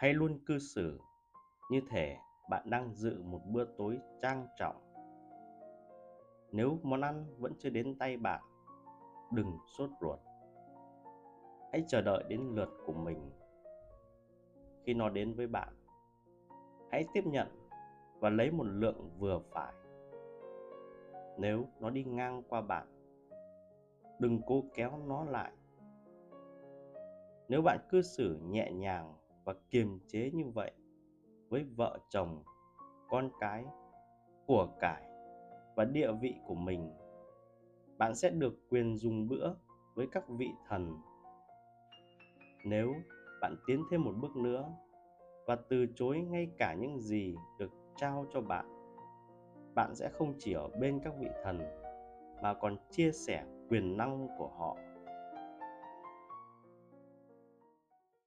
hãy luôn cư xử như thể bạn đang dự một bữa tối trang trọng? Nếu món ăn vẫn chưa đến tay bạn, đừng sốt ruột. Hãy chờ đợi đến lượt của mình. Khi nó đến với bạn, hãy tiếp nhận và lấy một lượng vừa phải. Nếu nó đi ngang qua bạn, đừng cố kéo nó lại. Nếu bạn cư xử nhẹ nhàng và kiềm chế như vậy với vợ chồng, con cái của cải và địa vị của mình, bạn sẽ được quyền dùng bữa với các vị thần. Nếu bạn tiến thêm một bước nữa và từ chối ngay cả những gì được trao cho bạn bạn sẽ không chỉ ở bên các vị thần mà còn chia sẻ quyền năng của họ.